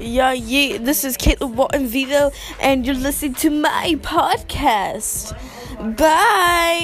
Yeah, yeah. This is Caitlin Walton Vito, and you're listening to my podcast. Bye.